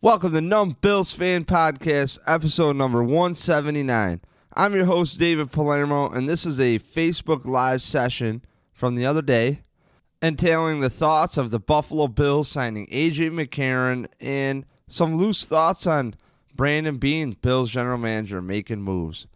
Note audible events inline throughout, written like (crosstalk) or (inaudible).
Welcome to Numb Bills Fan Podcast, episode number 179. I'm your host, David Palermo, and this is a Facebook Live session from the other day entailing the thoughts of the Buffalo Bills signing A.J. McCarron and some loose thoughts on Brandon Beane, Bills general manager, making moves.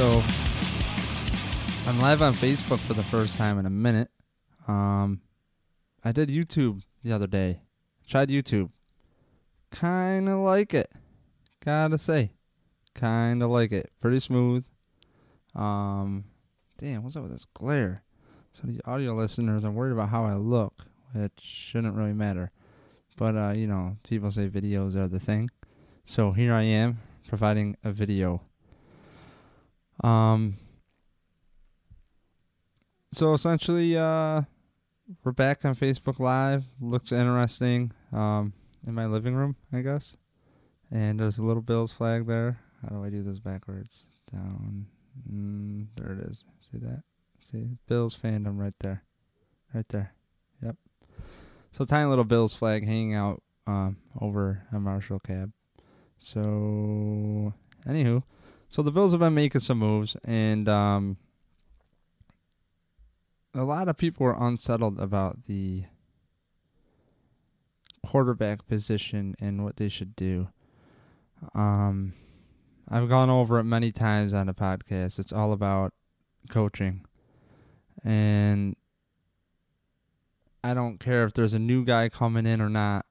So I'm live on Facebook for the first time in a minute. Um, I did YouTube the other day. Tried YouTube. Kind of like it. Gotta say, kind of like it. Pretty smooth. Um, damn, what's up with this glare? So the audio listeners are worried about how I look, which shouldn't really matter. But uh, you know, people say videos are the thing. So here I am providing a video. Um so essentially uh we're back on Facebook Live. Looks interesting. Um in my living room, I guess. And there's a little Bills flag there. How do I do this backwards? Down. Mm, there it is. See that? See Bills fandom right there. Right there. Yep. So tiny little Bills flag hanging out um over a Marshall cab. So anywho, so the Bills have been making some moves, and um, a lot of people were unsettled about the quarterback position and what they should do. Um, I've gone over it many times on the podcast. It's all about coaching, and I don't care if there's a new guy coming in or not.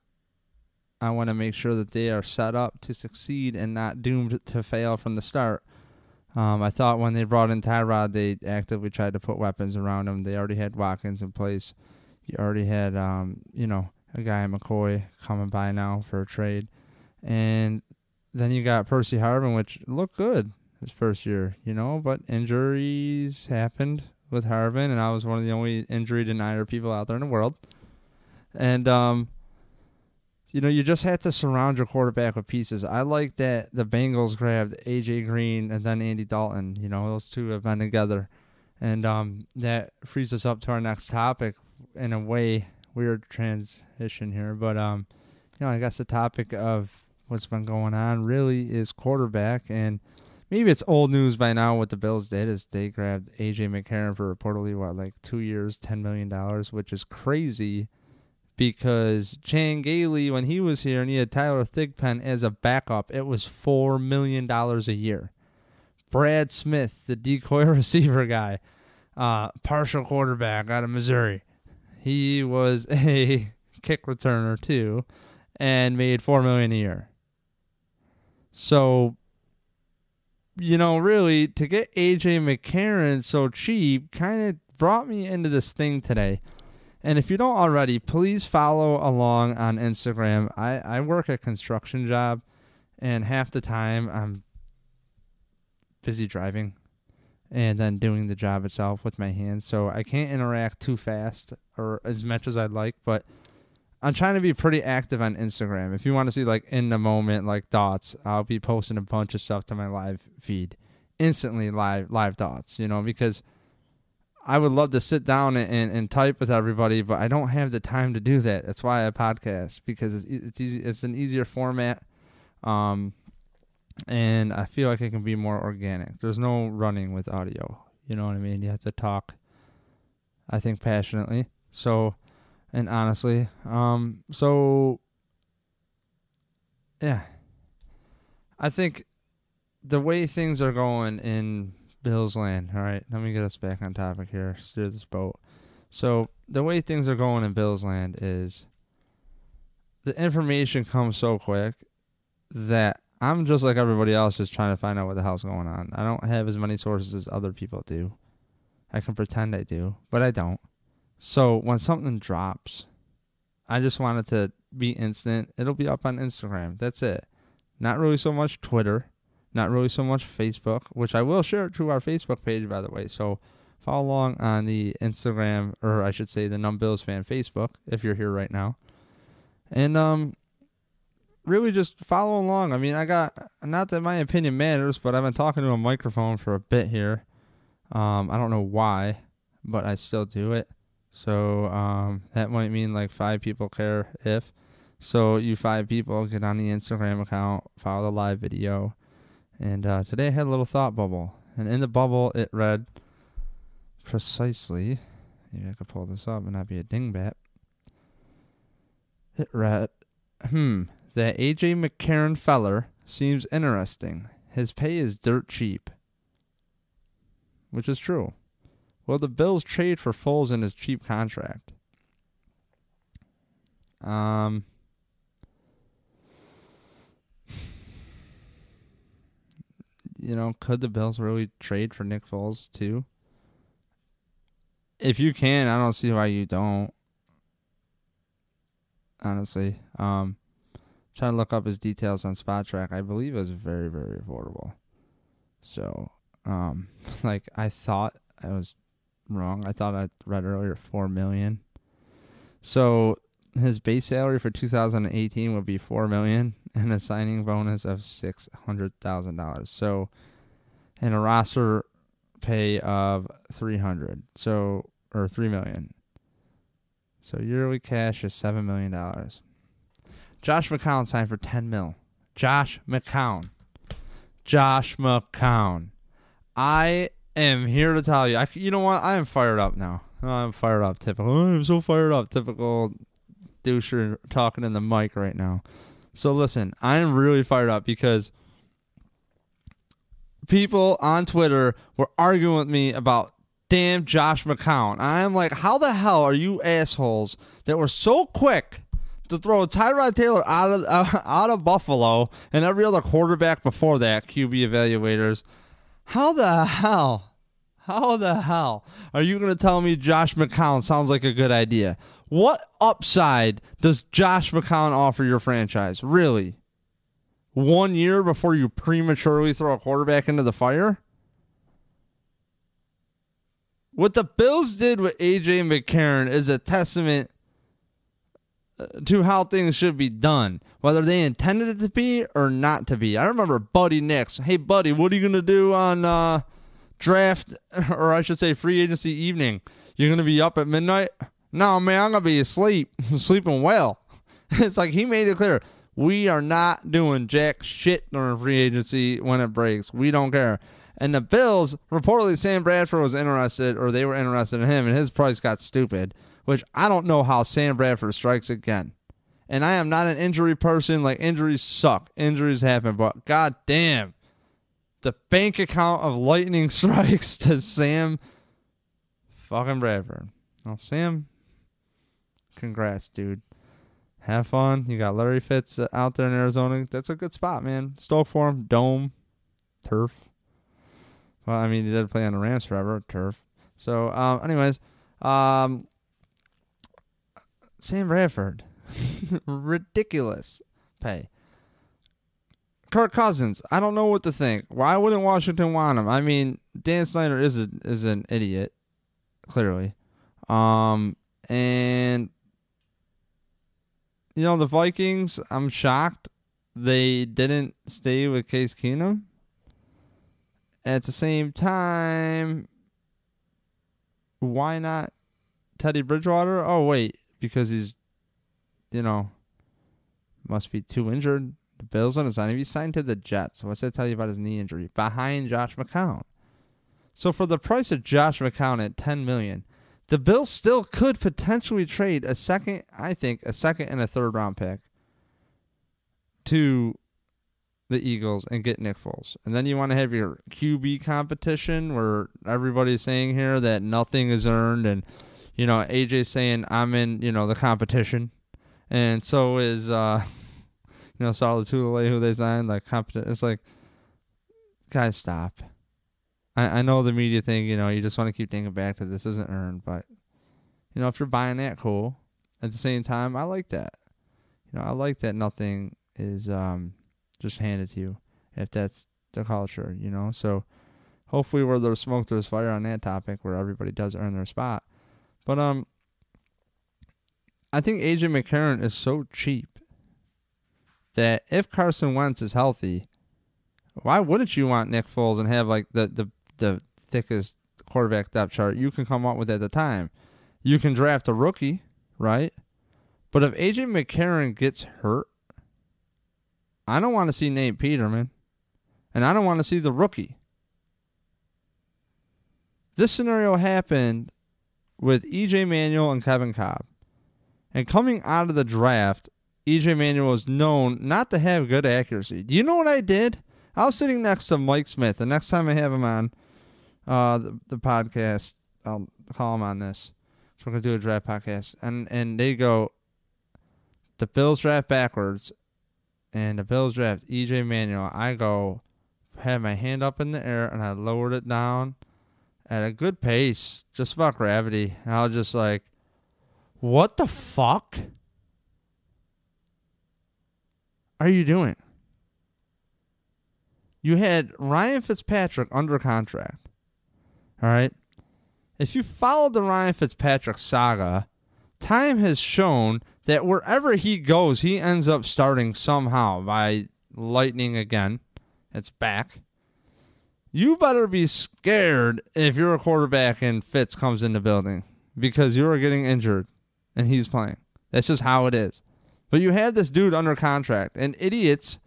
I want to make sure that they are set up to succeed and not doomed to fail from the start. Um, I thought when they brought in Tyrod, they actively tried to put weapons around him. They already had Watkins in place. You already had, um, you know, a guy McCoy coming by now for a trade, and then you got Percy Harvin, which looked good his first year, you know, but injuries happened with Harvin, and I was one of the only injury denier people out there in the world, and um you know, you just had to surround your quarterback with pieces. I like that the Bengals grabbed AJ Green and then Andy Dalton. You know, those two have been together, and um, that frees us up to our next topic. In a way, weird transition here, but um, you know, I guess the topic of what's been going on really is quarterback, and maybe it's old news by now. What the Bills did is they grabbed AJ McCarron for reportedly what like two years, ten million dollars, which is crazy because Chan Gailey, when he was here and he had Tyler Thigpen as a backup, it was four million dollars a year. Brad Smith, the decoy (laughs) receiver guy, uh, partial quarterback out of Missouri, he was (laughs) a kick returner too, and made 4 million a year. So, you know, really to get AJ McCarron so cheap kind of brought me into this thing today. And if you don't already, please follow along on Instagram. I, I work a construction job, and half the time I'm busy driving and then doing the job itself with my hands. So I can't interact too fast or as much as I'd like, but I'm trying to be pretty active on Instagram. If you want to see like in the moment like thoughts, I'll be posting a bunch of stuff to my live feed. Instantly live live thoughts, you know, because I would love to sit down and, and, and, type with everybody, but I don't have the time to do that. That's why I podcast because it's it's easy. It's an easier format, um, and I feel like it can be more organic. There's no running with audio. You know what I mean? You have to talk. I think passionately. So, and honestly, um, so yeah, I think the way things are going in Bills land. All right, let me get us back on topic here. Steer this boat. So the way things are going in Bills land is the information comes so quick that I'm just like everybody else, just trying to find out what the hell's going on. I don't have as many sources as other people do. I can pretend I do, but I don't. So when something drops, I just want it to be instant. It'll be up on Instagram. That's it. Not really so much Twitter Not really so much Facebook, which I will share to our Facebook page, by the way. So follow along on the Instagram, or I should say the Numb Bills fan Facebook, if you're here right now. And um, really just follow along. I mean, I got not that my opinion matters, but I've been talking to a microphone for a bit here. Um, I don't know why, but I still do it. So um, that might mean like five people care if. So you five people get on the Instagram account, follow the live video, and uh, today I had a little thought bubble, and in the bubble it read precisely. Maybe I could pull this up and not be a dingbat. It read, "Hmm, that AJ McCarron feller seems interesting. His pay is dirt cheap." Which is true. Will the Bills trade for Foles in his cheap contract? Um, you know, could the Bills really trade for Nick Foles too? If you can, I don't see why you don't. Honestly, um, trying to look up his details on Spotrac. I believe it was very, very affordable. So, um, (laughs) like I thought I was wrong. I thought I read earlier four million. So his base salary for 2018 would be four million and a signing bonus of six hundred thousand dollars. So, and a roster pay of three hundred. So or three million. So yearly cash is seven million dollars. Josh McCown signed for ten mil. Josh McCown. Josh McCown. I am here to tell you. I, you know what? I am fired up now. I'm fired up. Typical. I'm so fired up. Typical doucher talking in the mic right now. So listen, I'm really fired up because people on Twitter were arguing with me about damn Josh McCown. I'm like, how the hell are you assholes that were so quick to throw Tyrod Taylor out of uh, (laughs) out of Buffalo and every other quarterback before that QB evaluators? How the hell? How the hell are you going to tell me Josh McCown sounds like a good idea? What upside does Josh McCown offer your franchise? Really? One year before you prematurely throw a quarterback into the fire? What the Bills did with AJ McCarron is a testament uh, to how things should be done, whether they intended it to be or not to be. I remember Buddy Nix. Hey, Buddy, what are you going to do on uh, draft, (laughs) or I should say free agency evening? You're going to be up at midnight? No, man, I'm going to be asleep, (laughs) sleeping well. (laughs) It's like he made it clear. We are not doing jack shit during free agency when it breaks. We don't care. And the Bills, reportedly Sam Bradford was interested, or they were interested in him, and his price got stupid, which I don't know how Sam Bradford strikes again. And I am not an injury person. Like, injuries suck. Injuries happen, but god damn. The bank account of lightning (laughs) strikes to Sam fucking Bradford. Well, Sam, congrats, dude. Have fun. You got Larry Fitz out there in Arizona. That's a good spot, man. Stoke for him. Dome. Turf. Well, I mean, he did play on the Rams forever, turf. So, um, anyways, um, Sam Bradford, (laughs) ridiculous pay. Kirk Cousins, I don't know what to think. Why wouldn't Washington want him? I mean, Dan Snyder is a, is an idiot, clearly. Um, and you know the Vikings. I'm shocked they didn't stay with Case Keenum at the same time, why not Teddy Bridgewater? Oh wait, because he's, you know, must be too injured. The Bills on his sign. If he signed to the Jets, what's that tell you about his knee injury? Behind Josh McCown. So for the price of Josh McCown at ten million, the Bills still could potentially trade a second. I think a second and a third round pick to the Eagles and get Nick Foles. And then you want to have your QB competition where everybody's saying here that nothing is earned and you know, AJ saying I'm in, you know, the competition. And so is uh (laughs) you know, Solid Tulale who they signed, like competition it's like guys stop. I, I know the media thing, you know, you just want to keep thinking back to this isn't earned, but you know, if you're buying that cool. At the same time, I like that. You know, I like that nothing is um just handed to you. If that's the culture, you know. So hopefully, where there's smoke, there's fire on that topic, where everybody does earn their spot. But um, I think AJ McCarron is so cheap that if Carson Wentz is healthy, why wouldn't you want Nick Foles and have like the the the thickest quarterback depth chart you can come up with at the time? You can draft a rookie, right? But if AJ McCarron gets hurt, I don't want to see Nate Peterman, and I don't want to see the rookie. This scenario happened with EJ Manuel and Kevin Kolb. And coming out of the draft, EJ Manuel was known not to have good accuracy. Do you know what I did? I was sitting next to Mike Smith. The next time I have him on uh, the, the podcast, I'll call him on this. So we're gonna do a draft podcast, and and they go, the Bills draft backwards, and the Bills draft EJ Manuel. I go, had my hand up in the air, and I lowered it down at a good pace, just about gravity. And I was just like, what the fuck are you doing? You had Ryan Fitzpatrick under contract. All right. If you followed the Ryan Fitzpatrick saga, time has shown that wherever he goes, he ends up starting somehow by lightning again. It's back. You better be scared if you're a quarterback and Fitz comes in the building because you're getting injured and he's playing. That's just how it is. But you have this dude under contract, and idiots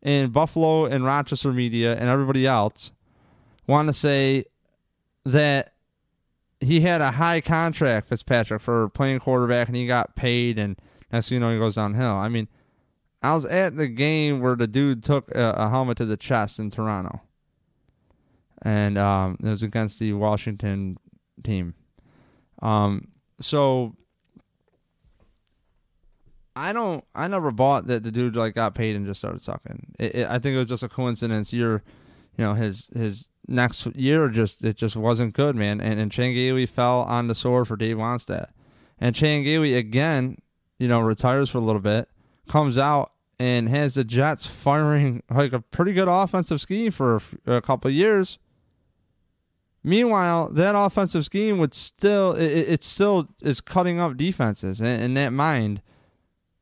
in Buffalo and Rochester media and everybody else want to say that he had a high contract, Fitzpatrick, for playing quarterback, and he got paid, and thing you know, he goes downhill. I mean, I was at the game where the dude took a, a helmet to the chest in Toronto, and um, it was against the Washington team. Um, so I don't, I never bought that the dude like got paid and just started sucking. It, it, I think it was just a coincidence. You're, you know, his his next year just it just wasn't good, man. And and Chan Gailey fell on the sword for Dave Wannstedt. And Chan Gailey again, you know, retires for a little bit, comes out and has the Jets firing like a pretty good offensive scheme for a, couple years. Meanwhile, that offensive scheme would still it, it still is cutting up defenses in that mind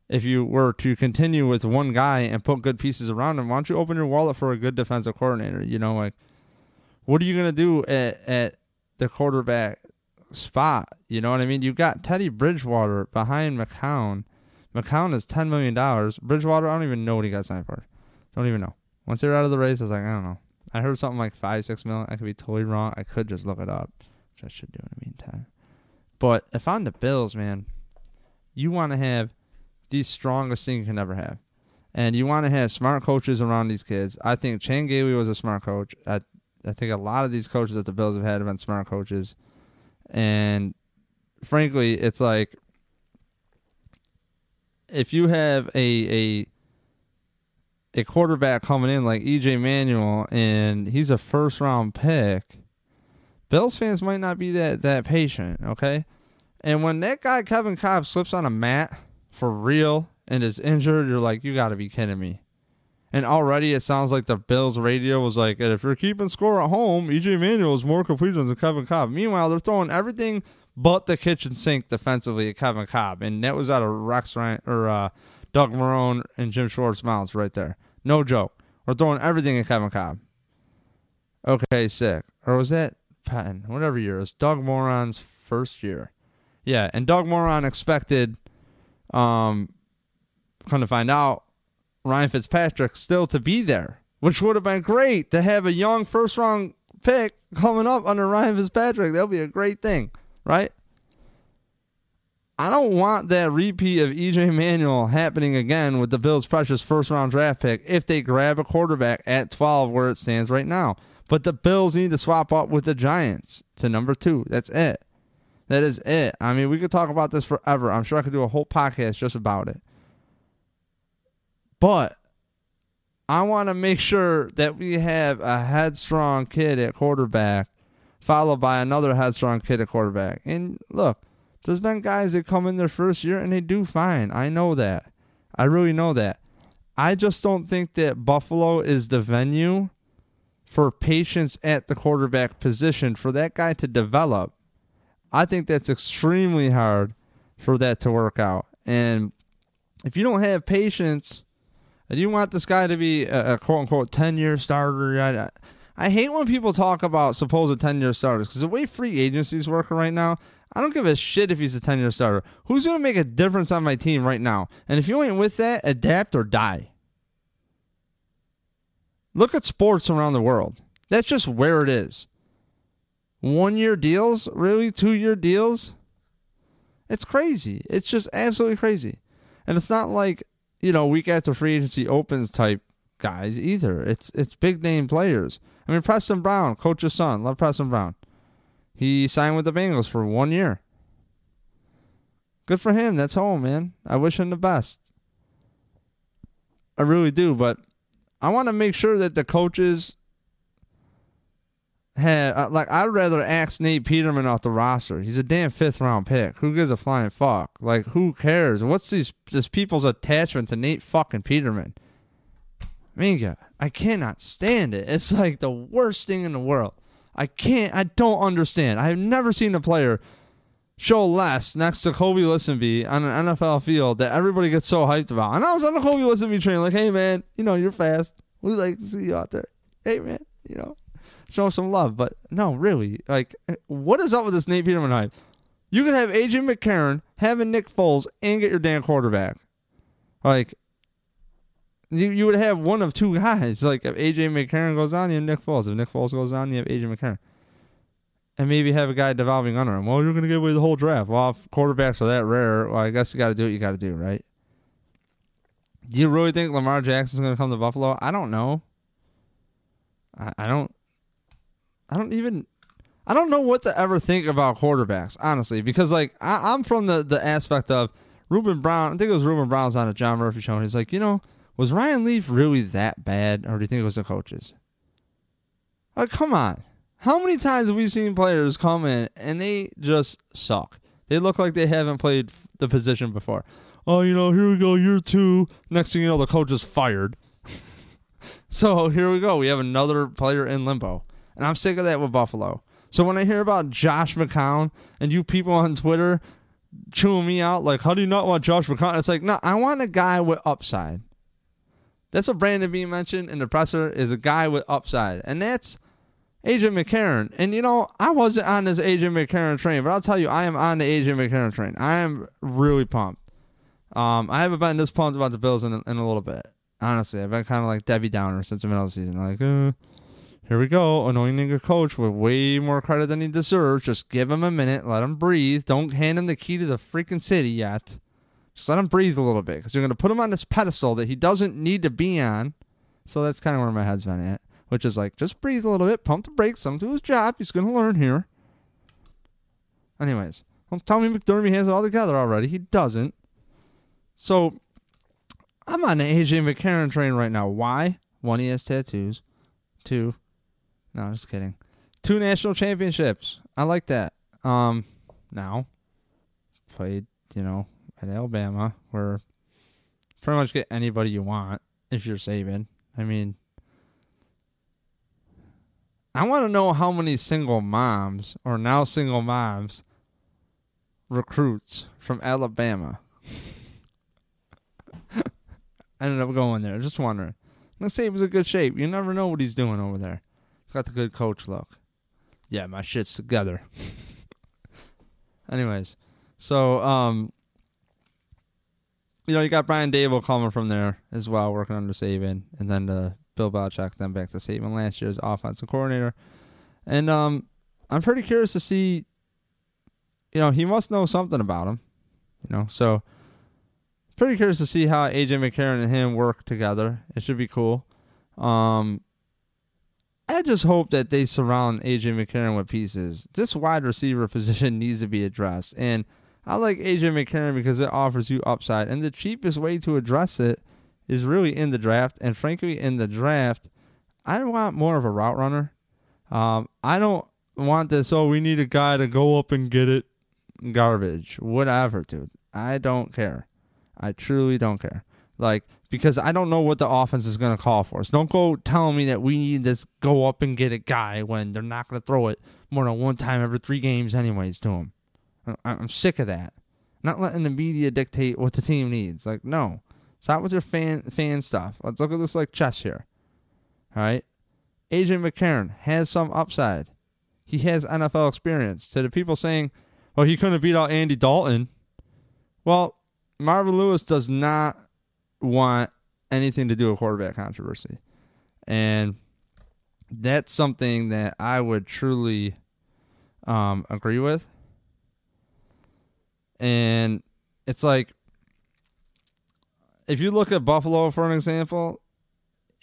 if you were to continue with one guy and put good pieces around him, why don't you open your wallet for a good defensive coordinator? You know, like what are you gonna do at at the quarterback spot? You know what I mean? You've got Teddy Bridgewater behind McCown. McCown is ten million dollars. Bridgewater, I don't even know what he got signed for. Don't even know. Once they're out of the race, I was like, I don't know. I heard something like five, six million. I could be totally wrong. I could just look it up, which I should do in the meantime. But if I'm the Bills, man, you want to have the strongest thing you can ever have. And you want to have smart coaches around these kids. I think Chan Gailey was a smart coach. I, I think a lot of these coaches that the Bills have had have been smart coaches. And frankly, it's like if you have a a a quarterback coming in like EJ Manuel and he's a first round pick, Bills fans might not be that that patient, okay? And when that guy Kevin Kolb slips on a mat for real and is injured, you're like, you got to be kidding me. And already it sounds like the Bills radio was like, if you're keeping score at home, EJ Manuel is more completions than Kevin Kolb. Meanwhile, they're throwing everything but the kitchen sink defensively at Kevin Kolb. and that was out of Rex Ryan or uh, Doug Marrone and Jim Schwartz mouths right there. No joke. We're throwing everything at Kevin Kolb. Okay, sick. Or was that Patton? Whatever year. It was Doug Marrone's first year. Yeah, and Doug Marrone expected um, come to find out, Ryan Fitzpatrick still to be there, which would have been great to have a young first round pick coming up under Ryan Fitzpatrick. That'll be a great thing, right? I don't want that repeat of EJ Manuel happening again with the Bills' precious first round draft pick if they grab a quarterback at 12 where it stands right now. But the Bills need to swap up with the Giants to number two. That's it. That is it. I mean, we could talk about this forever. I'm sure I could do a whole podcast just about it. But I want to make sure that we have a headstrong kid at quarterback, followed by another headstrong kid at quarterback. And look, there's been guys that come in their first year and they do fine. I know that. I really know that. I just don't think that Buffalo is the venue for patience at the quarterback position for that guy to develop. I think that's extremely hard for that to work out. And if you don't have patience and you want this guy to be a, a quote unquote 10 year starter, I, I hate when people talk about supposed 10 year starters because the way free agencies working right now, I don't give a shit if he's a 10 year starter. Who's going to make a difference on my team right now? And if you ain't with that, adapt or die. Look at sports around the world. That's just where it is. One year deals? Really? Two year deals? It's crazy. It's just absolutely crazy. And it's not like, you know, week after free agency opens type guys either. It's it's big name players. I mean Preston Brown, coach's son, love Preston Brown. He signed with the Bengals for one year. Good for him. That's home, man. I wish him the best. I really do, but I want to make sure that the coaches uh, like I'd rather axe Nate Peterman off the roster. He's a damn fifth round pick. Who gives a flying fuck? Like who cares? What's these this people's attachment to Nate fucking Peterman? Minga, I cannot stand it. It's like the worst thing in the world. I can't I don't understand. I have never seen a player show less next to Kolby Listenbee on an NFL field that everybody gets so hyped about. And I was on the Kolby Listenbee train, like, hey man, you know, you're fast. We like to see you out there. Hey man, you know, show some love. But no, really, like, eh, what is up with this Nate Peterman hype? You could have AJ McCarron, having Nick Foles, and get your damn quarterback. Like, you you would have one of two guys. (laughs) Like if AJ McCarron goes on, you have Nick Foles. If Nick Foles goes on, you have AJ McCarron and maybe have a guy developing under him. Well, you're going to give away the whole draft. Well, if quarterbacks are that rare, well, I guess you got to do what you got to do, right? Do you really think Lamar Jackson's going to come to Buffalo? I don't know. I, I don't. I don't even. I don't know what to ever think about quarterbacks, honestly, because like I, am from the the aspect of Ruben Brown. I think it was Ruben Brown's on a John Murphy show. And he's like, you know, was Ryan Leaf really that bad, or do you think it was the coaches? Like, come on. How many times have we seen players come in and they just suck? They look like they haven't played the position before. Oh, you know, here we go, year two. Next thing you know, the coach is fired. (laughs) so here we go. We have another player in limbo. And I'm sick of that with Buffalo. So when I hear about Josh McCown and you people on Twitter chewing me out, like, how do you not want Josh McCown? It's like, no, I want a guy with upside. That's what Brandon Beane mentioned in the presser is a guy with upside. And that's AJ McCarron. And you know, I wasn't on this AJ McCarron train, but I'll tell you, I am on the AJ McCarron train. I am really pumped. Um, I haven't been this pumped about the Bills in, in a little bit. Honestly, I've been kind of like Debbie Downer since the middle of the season. Like, uh, here we go, anointing a coach with way more credit than he deserves. Just give him a minute, let him breathe. Don't hand him the key to the freaking city yet. Just let him breathe a little bit because you're going to put him on this pedestal that he doesn't need to be on. So that's kind of where my head's been at which is like just breathe a little bit, pump the brakes, let him do his job. He's going to learn here. Anyways, me McDermott has it all together already. He doesn't. So I'm on the AJ McCarron train right now. Why? One, he has tattoos. Two, no, just kidding. Two national championships. I like that. Um, now played, you know, at Alabama, where pretty much get anybody you want if you're saving. I mean, I want to know how many single moms or now single moms recruits from Alabama (laughs) ended up going there. Just wondering. Let's say he was in good shape. You never know what he's doing over there. Got the good coach look. Yeah, my shit's together. Anyways, so um, you know, you got Brian Daboll coming from there as well, working under Saban, and then the Bill Belichick, then back to Saban last year as offensive coordinator. And um, I'm pretty curious to see, you know, he must know something about him, you know, so pretty curious to see how AJ McCarron and him work together. It should be cool. Um, I just hope that they surround AJ McCarron with pieces. This wide receiver (laughs) position needs to be addressed. And I like AJ McCarron because it offers you upside. And the cheapest way to address it is really in the draft. And frankly, in the draft, I want more of a route runner. Um, I don't want this. Oh, we need a guy to go up and get it. Garbage, whatever, dude. I don't care. I truly don't care. Like because I don't know what the offense is going to call for us. Don't go telling me that we need this go up and get a guy when they're not going to throw it more than one time every three games, anyways, to him. I'm sick of that. Not letting the media dictate what the team needs. Like, no. Stop with your fan fan stuff. Let's look at this like chess here. All right. AJ McCarron has some upside. He has NFL experience. To the people saying, well, he couldn't beat out Andy Dalton. Well, Marvin Lewis does not want anything to do with quarterback controversy. And that's something that I would truly um, agree with. And it's like, if you look at Buffalo for an example,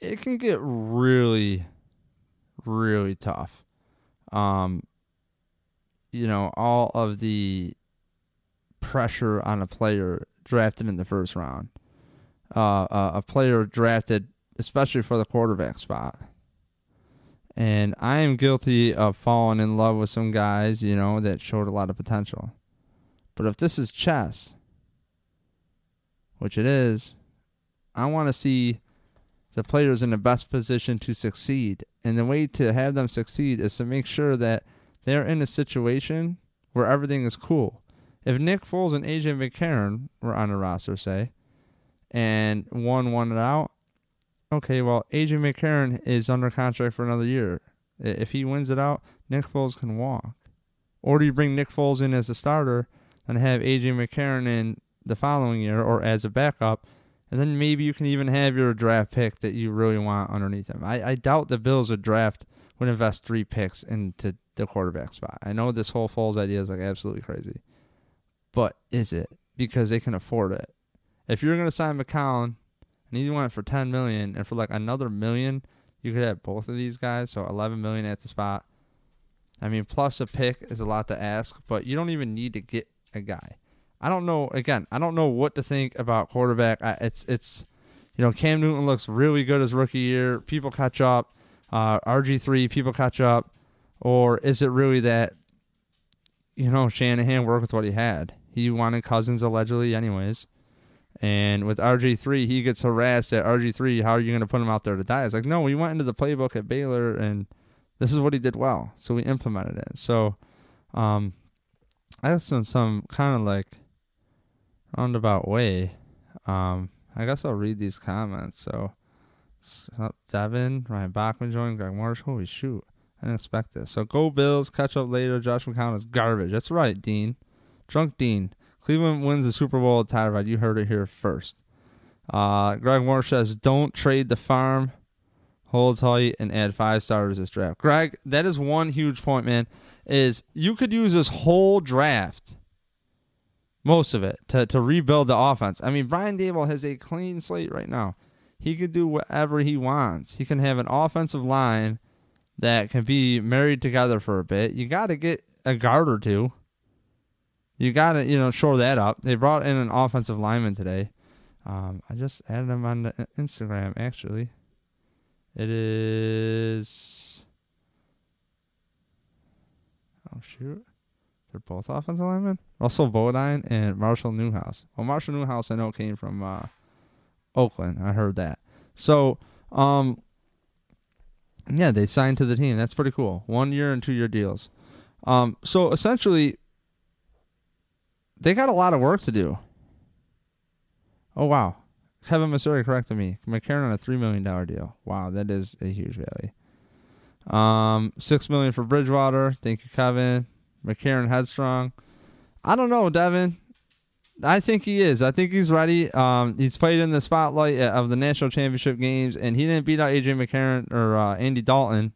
it can get really, really tough. Um, you know, all of the pressure on a player drafted in the first round uh, a player drafted, especially for the quarterback spot. And I am guilty of falling in love with some guys, you know, that showed a lot of potential. But if this is chess, which it is, I want to see the players in the best position to succeed. And the way to have them succeed is to make sure that they're in a situation where everything is cool. If Nick Foles and AJ McCarron were on the roster, say, and one won it out. Okay, well, AJ McCarron is under contract for another year. If he wins it out, Nick Foles can walk. Or do you bring Nick Foles in as a starter and have AJ McCarron in the following year or as a backup? And then maybe you can even have your draft pick that you really want underneath him. I, I doubt the Bills would draft would invest three picks into the quarterback spot. I know this whole Foles idea is like absolutely crazy. But is it? Because they can afford it if you're gonna sign McCown and want it for ten million and for like another million, you could have both of these guys, so eleven million at the spot. I mean, plus a pick is a lot to ask, but you don't even need to get a guy. I don't know. Again, I don't know what to think about quarterback. I, it's it's, you know, Cam Newton looks really good his rookie year. People catch up. Uh, RG three people catch up, or is it really that? You know, Shanahan worked with what he had. He wanted Cousins allegedly, anyways. And with RG3, he gets harassed at RG3. How are you going to put him out there to die? It's like, no, we went into the playbook at Baylor, and this is what he did well. So we implemented it. So um, I have some, some kind of like roundabout way. Um, I guess I'll read these comments. So, Devin, Ryan Bachman joined, Greg Marsh. Holy shoot. I didn't expect this. So go Bills, catch up later. Josh McCown is garbage. That's right, Dean. Drunk Dean. Cleveland wins the Super Bowl at Tyrod. You heard it here first. Uh, Greg Moore says, don't trade the farm, hold tight, and add five stars this draft. Greg, that is one huge point, man. Is you could use this whole draft, most of it, to, to rebuild the offense. I mean, Brian Daboll has a clean slate right now. He could do whatever he wants. He can have an offensive line that can be married together for a bit. You got to get a guard or two. You got to, you know, shore that up. They brought in an offensive lineman today. Um, I just added him on the Instagram, actually. It is. Oh, shoot. They're both offensive linemen? Russell Bodine and Marshall Newhouse. Well, Marshall Newhouse, I know, came from uh, Oakland. I heard that. So, um, yeah, they signed to the team. That's pretty cool. One year and two year deals. Um, so essentially, they got a lot of work to do. Oh wow. Kevin Missouri corrected me. McCarron on a three million dollar deal. Wow, that is a huge value. Um, six million for Bridgewater. Thank you, Kevin. McCarron headstrong. I don't know, Devin. I think he is. I think he's ready. Um, he's played in the spotlight of the national championship games, and he didn't beat out AJ McCarron or uh, Andy Dalton.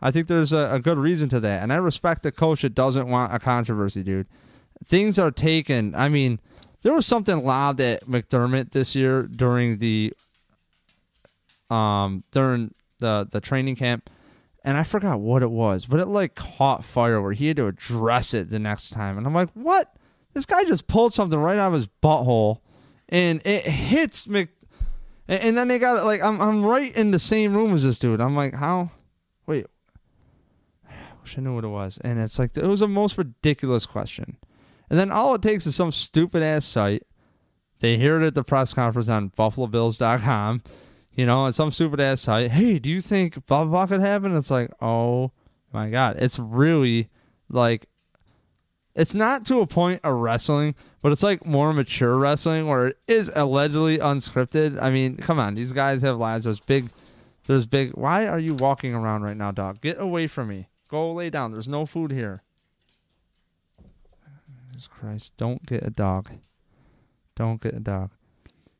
I think there's a, a good reason to that, and I respect the coach that doesn't want a controversy, dude things are taken. I mean, there was something loud at McDermott this year during the um during the the training camp, and I forgot what it was, but it like caught fire where he had to address it the next time, and I'm like, what? This guy just pulled something right out of his butthole, and it hits Mc. And, then they got it like I'm I'm right in the same room as this dude. I'm like, how? Wait, I wish I knew what it was. And it's like it was the most ridiculous question. And then all it takes is some stupid ass site They hear it at the press conference on BuffaloBills.com. You know, and some stupid ass site. Hey, do you think blah blah could happen? It's like, oh my god, it's really like, it's not to a point of wrestling, but it's like more mature wrestling where it is allegedly unscripted. I mean, come on, these guys have lives. There's big, there's big. Why are you walking around right now, dog? Get away from me. Go lay down. There's no food here. Jesus Christ! Don't get a dog. Don't get a dog.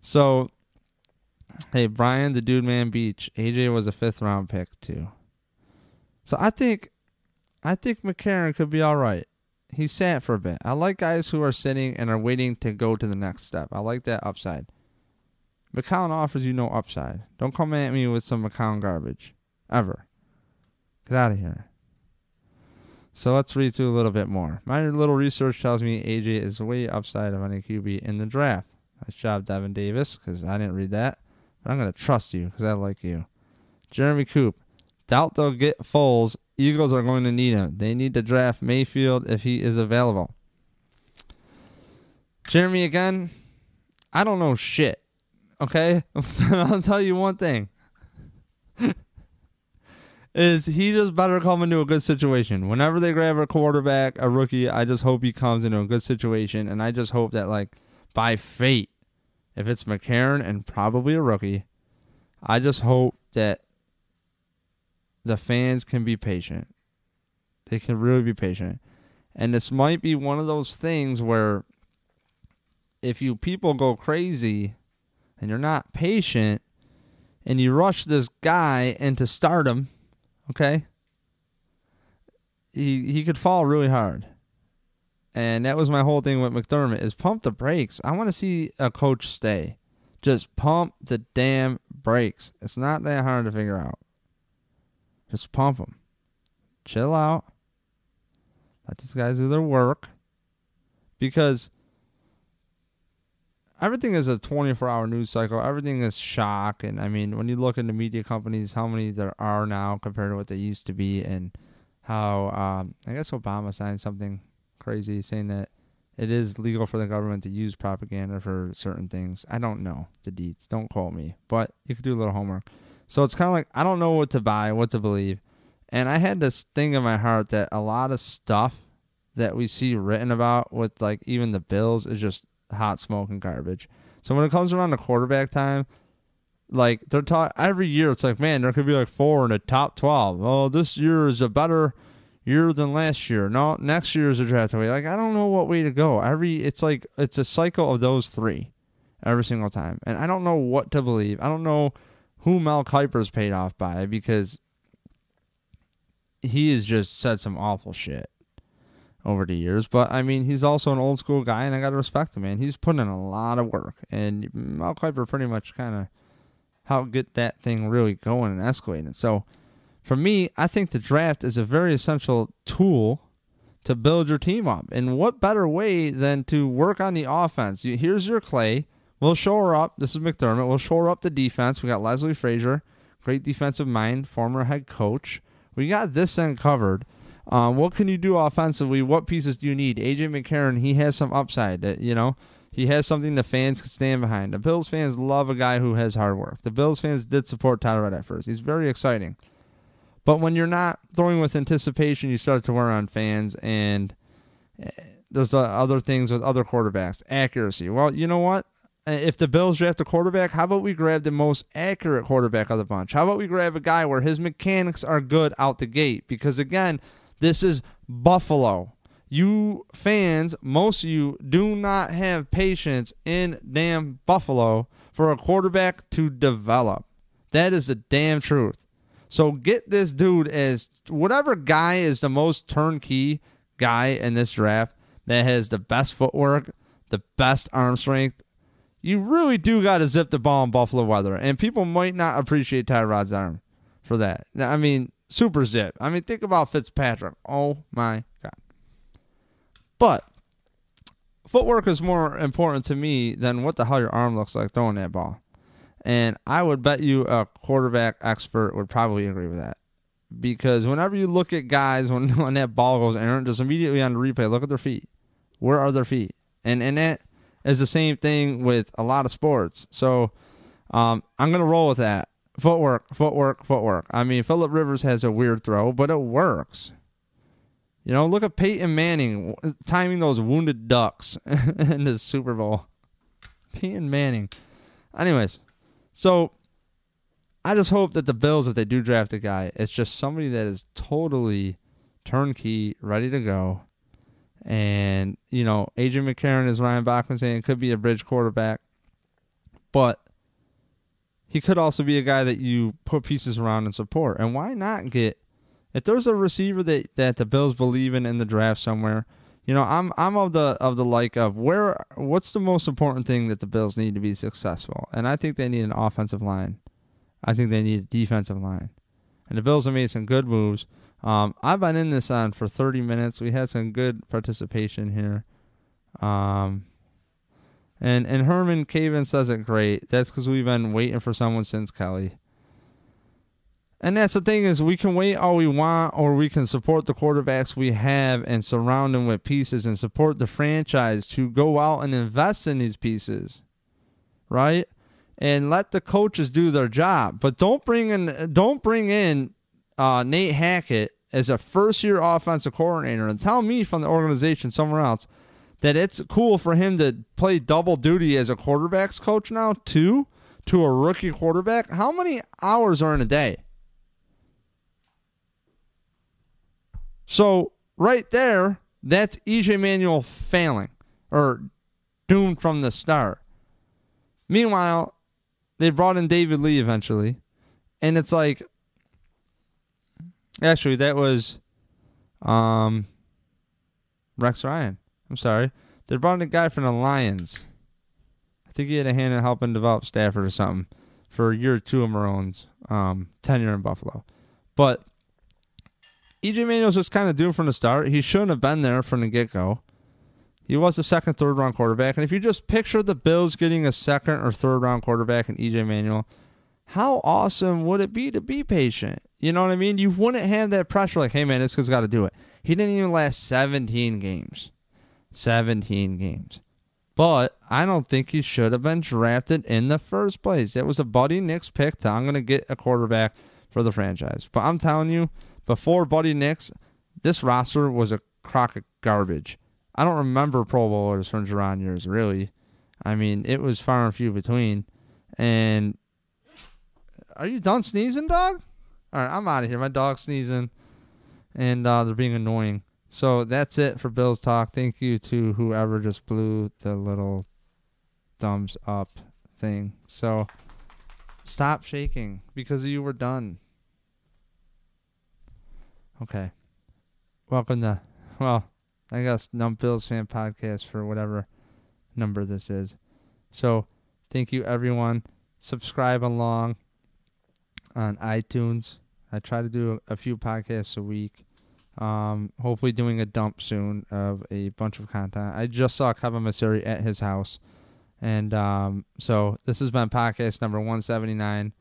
So, hey, Brian, the dude man beach. AJ was a fifth round pick too. So I think, I think McCarron could be all right. He sat for a bit. I like guys who are sitting and are waiting to go to the next step. I like that upside. McCown offers you no upside. Don't come at me with some McCown garbage. Ever. Get out of here. So let's read through a little bit more. My little research tells me AJ is way upside of any QB in the draft. Nice job, Devin Davis, because I didn't read that. But I'm going to trust you because I like you. Jeremy Coop. Doubt they'll get Foles. Eagles are going to need him. They need to draft Mayfield if he is available. Jeremy again. I don't know shit. Okay? (laughs) I'll tell you one thing is he just better come into a good situation. Whenever they grab a quarterback, a rookie, I just hope he comes into a good situation, and I just hope that like by fate, if it's McCarron and probably a rookie, I just hope that the fans can be patient. They can really be patient. And this might be one of those things where if you people go crazy and you're not patient and you rush this guy into stardom Okay? He he could fall really hard. And that was my whole thing with McDermott is pump the brakes. I want to see a coach stay. Just pump the damn brakes. It's not that hard to figure out. Just pump them. Chill out. Let these guys do their work. Because everything is a 24 hour news cycle. Everything is shock. And I mean, when you look into media companies, how many there are now compared to what they used to be, and how um, I guess Obama signed something crazy saying that it is legal for the government to use propaganda for certain things. I don't know the deeds. Don't quote me, but you could do a little homework. So it's kind of like I don't know what to buy, what to believe. And I had this thing in my heart that a lot of stuff that we see written about with like even the bills is just hot smoke and garbage. So when it comes around to quarterback time, like they're talking every year, it's like, man, there could be like four in the top twelve. Oh, this year is a better year than last year. No, next year is a draft away. Like I don't know what way to go. Every it's like it's a cycle of those three every single time, and I don't know what to believe. I don't know who Mel Kiper's paid off by because he has just said some awful shit over the years. But I mean, he's also an old school guy, and I got to respect him, man. He's putting in a lot of work, and Mel Kiper pretty much kind of helped get that thing really going and escalating. So, for me, I think the draft is a very essential tool to build your team up. And what better way than to work on the offense? Here's your Clay. We'll shore up. This is McDermott. We'll shore up the defense. We got Leslie Frazier, great defensive mind, former head coach. We got this end covered. Um, what can you do offensively? What pieces do you need? AJ McCarron, he has some upside. That you know, he has something the fans can stand behind. The Bills fans love a guy who has hard work. The Bills fans did support Tyrod at first. He's very exciting. But when you're not throwing with anticipation, you start to wear on fans, and eh, there's other things with other quarterbacks. Accuracy. Well, you know what? Eh, if the Bills draft a quarterback, how about we grab the most accurate quarterback of the bunch? How about we grab a guy where his mechanics are good out the gate? Because again, this is Buffalo. You fans, most of you do not have patience in damn Buffalo for a quarterback to develop. That is the damn truth. So get this dude as whatever guy is the most turnkey guy in this draft that has the best footwork, the best arm strength. You really do got to zip the ball in Buffalo weather, and people might not appreciate Tyrod's arm for that. I mean, super zip. I mean, think about Fitzpatrick. Oh my god. But footwork is more important to me than what the hell your arm looks like throwing that ball. And I would bet you a quarterback expert would probably agree with that. Because whenever you look at guys when, (laughs) when that ball goes errant, just immediately on the replay, look at their feet. Where are their feet? And and that is the same thing with a lot of sports. So um, I'm gonna roll with that. Footwork, footwork, footwork. I mean, Philip Rivers has a weird throw, but it works. You know, look at Peyton Manning timing those wounded ducks (laughs) in the Super Bowl. Peyton Manning. Anyways, so I just hope that the Bills, if they do draft a guy, it's just somebody that is totally turnkey, ready to go. And, you know, Adrian McCarron, as Ryan Bachman saying, it could be a bridge quarterback. But he could also be a guy that you put pieces around and support. And why not get if there's a receiver that, that the Bills believe in in the draft somewhere, you know, I'm I'm of the of the like of where what's the most important thing that the Bills need to be successful? And I think they need an offensive line. I think they need a defensive line. And the Bills have made some good moves. Um, I've been in this on for 30 minutes. We had some good participation here. Um, and and Herman Caven says it great. That's because we've been waiting for someone since Kelly. And that's the thing is we can wait all we want or we can support the quarterbacks we have and surround them with pieces and support the franchise to go out and invest in these pieces. Right? And let the coaches do their job. But don't bring in don't bring in uh, Nate Hackett as a first year offensive coordinator and tell me from the organization somewhere else that it's cool for him to play double duty as a quarterbacks coach now too to a rookie quarterback. How many hours are in a day? So right there, that's EJ Manuel failing or doomed from the start. Meanwhile, they brought in David Lee eventually, and it's like, actually, that was, um, Rex Ryan. I'm sorry, they brought in a guy from the Lions. I think he had a hand in helping develop Stafford or something for a year or two of Marrone's um, tenure in Buffalo, but EJ Manuel's was kind of doomed from the start. He shouldn't have been there from the get go. He was a second, third round quarterback. And if you just picture the Bills getting a second or third round quarterback in EJ Manuel, how awesome would it be to be patient? You know what I mean? You wouldn't have that pressure like, hey man, this guy's got to do it. He didn't even last 17 games. 17 games. But I don't think he should have been drafted in the first place. It was a Buddy Nix pick to I'm going to get a quarterback for the franchise. But I'm telling you, before Buddy Nix, this roster was a crock of garbage. I don't remember Pro Bowlers from Jauron years, really. I mean, it was far and few between. And are you done sneezing, dog? All right, I'm out of here. My dog's sneezing, and uh, they're being annoying. So that's it for Bills talk. Thank you to whoever just blew the little thumbs up thing. So stop shaking because you were done. Okay. Welcome to, well, I guess Numb Bills fan podcast for whatever number this is. So, thank you everyone. Subscribe along on iTunes. I try to do a few podcasts a week. Um, hopefully, doing a dump soon of a bunch of content. I just saw Kevin Masuri at his house, and um, so this has been podcast number one seventy nine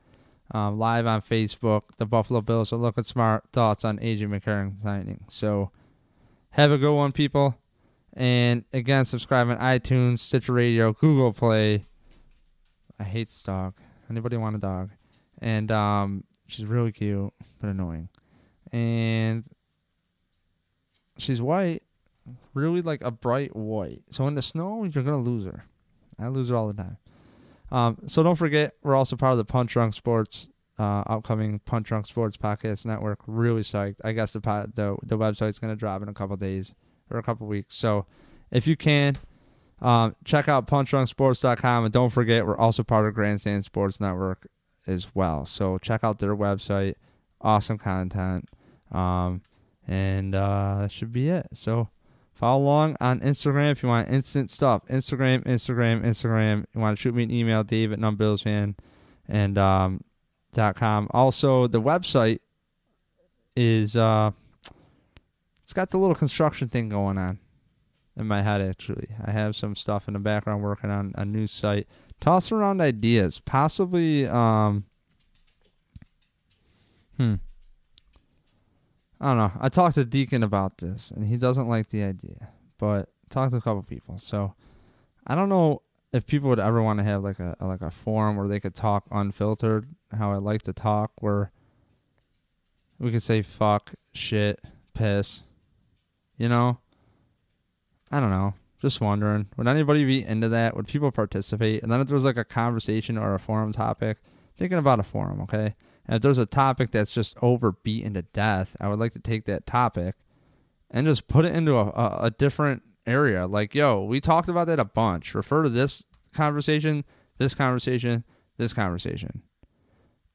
um, live on Facebook. The Buffalo Bills are looking smart. Thoughts on AJ McCarron signing. So have a good one, people. And again, subscribe on iTunes, Stitcher Radio, Google Play. I hate this dog. Anybody want a dog? And um, she's really cute, but annoying. And she's white, really like a bright white. So in the snow, you're gonna lose her. I lose her all the time. Um, so don't forget, we're also part of the Punch Drunk Sports uh, upcoming Punch Drunk Sports Podcast Network. Really psyched. I guess the the the website's to drop in a couple days or a couple weeks. So if you can, um, check out punchdrunksports.com and don't forget we're also part of Grandstand Sports Network as well. So check out their website. Awesome content. Um, and uh, that should be it. So Follow along on Instagram if you want instant stuff. Instagram, Instagram, Instagram. You want to shoot me an email, Dave at numbbillsfan and um, dot com. Also, the website is uh, it's got the little construction thing going on in my head. Actually, I have some stuff in the background working on a new site. Toss around ideas, possibly. Um, hmm. I don't know. I talked to Deacon about this, and he doesn't like the idea, but talked to a couple people. So I don't know if people would ever want to have like a like a forum where they could talk unfiltered, how I like to talk, where we could say fuck, shit, piss. You know? I don't know. Just wondering. Would anybody be into that? Would people participate? And then if there's like a conversation or a forum topic, thinking about a forum, okay? And if there's a topic that's just overbeaten to death, I would like to take that topic and just put it into a, a, a different area. Like, yo, we talked about that a bunch. Refer to this conversation, this conversation, this conversation.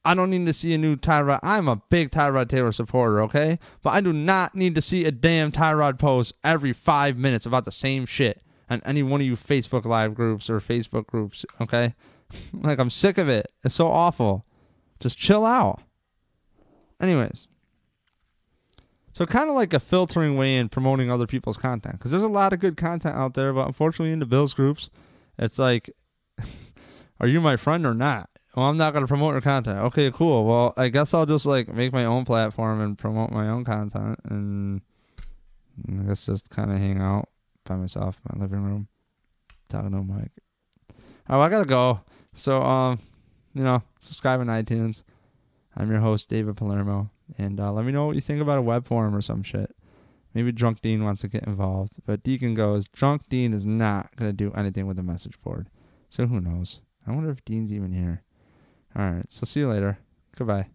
I don't need to see a new Tyrod. I'm a big Tyrod Taylor supporter, okay? But I do not need to see a damn Tyrod post every five minutes about the same shit on any one of you Facebook Live groups or Facebook groups, okay? (laughs) like, I'm sick of it. It's so awful. Just chill out. Anyways. So, kind of like a filtering way in promoting other people's content. Because there's a lot of good content out there, but unfortunately, in the Bills groups, it's like, (laughs) are you my friend or not? Well, I'm not going to promote your content. Okay, cool. Well, I guess I'll just like make my own platform and promote my own content, and I guess just kind of hang out by myself in my living room, talking to mic. Oh, I gotta go. So, um, you know, subscribe on iTunes. I'm your host, David Palermo, and uh, let me know what you think about a web forum or some shit. Maybe Drunk Dean wants to get involved, but Deacon goes, Drunk Dean is not gonna do anything with the message board. So who knows? I wonder if Dean's even here. All right. So see you later. Goodbye.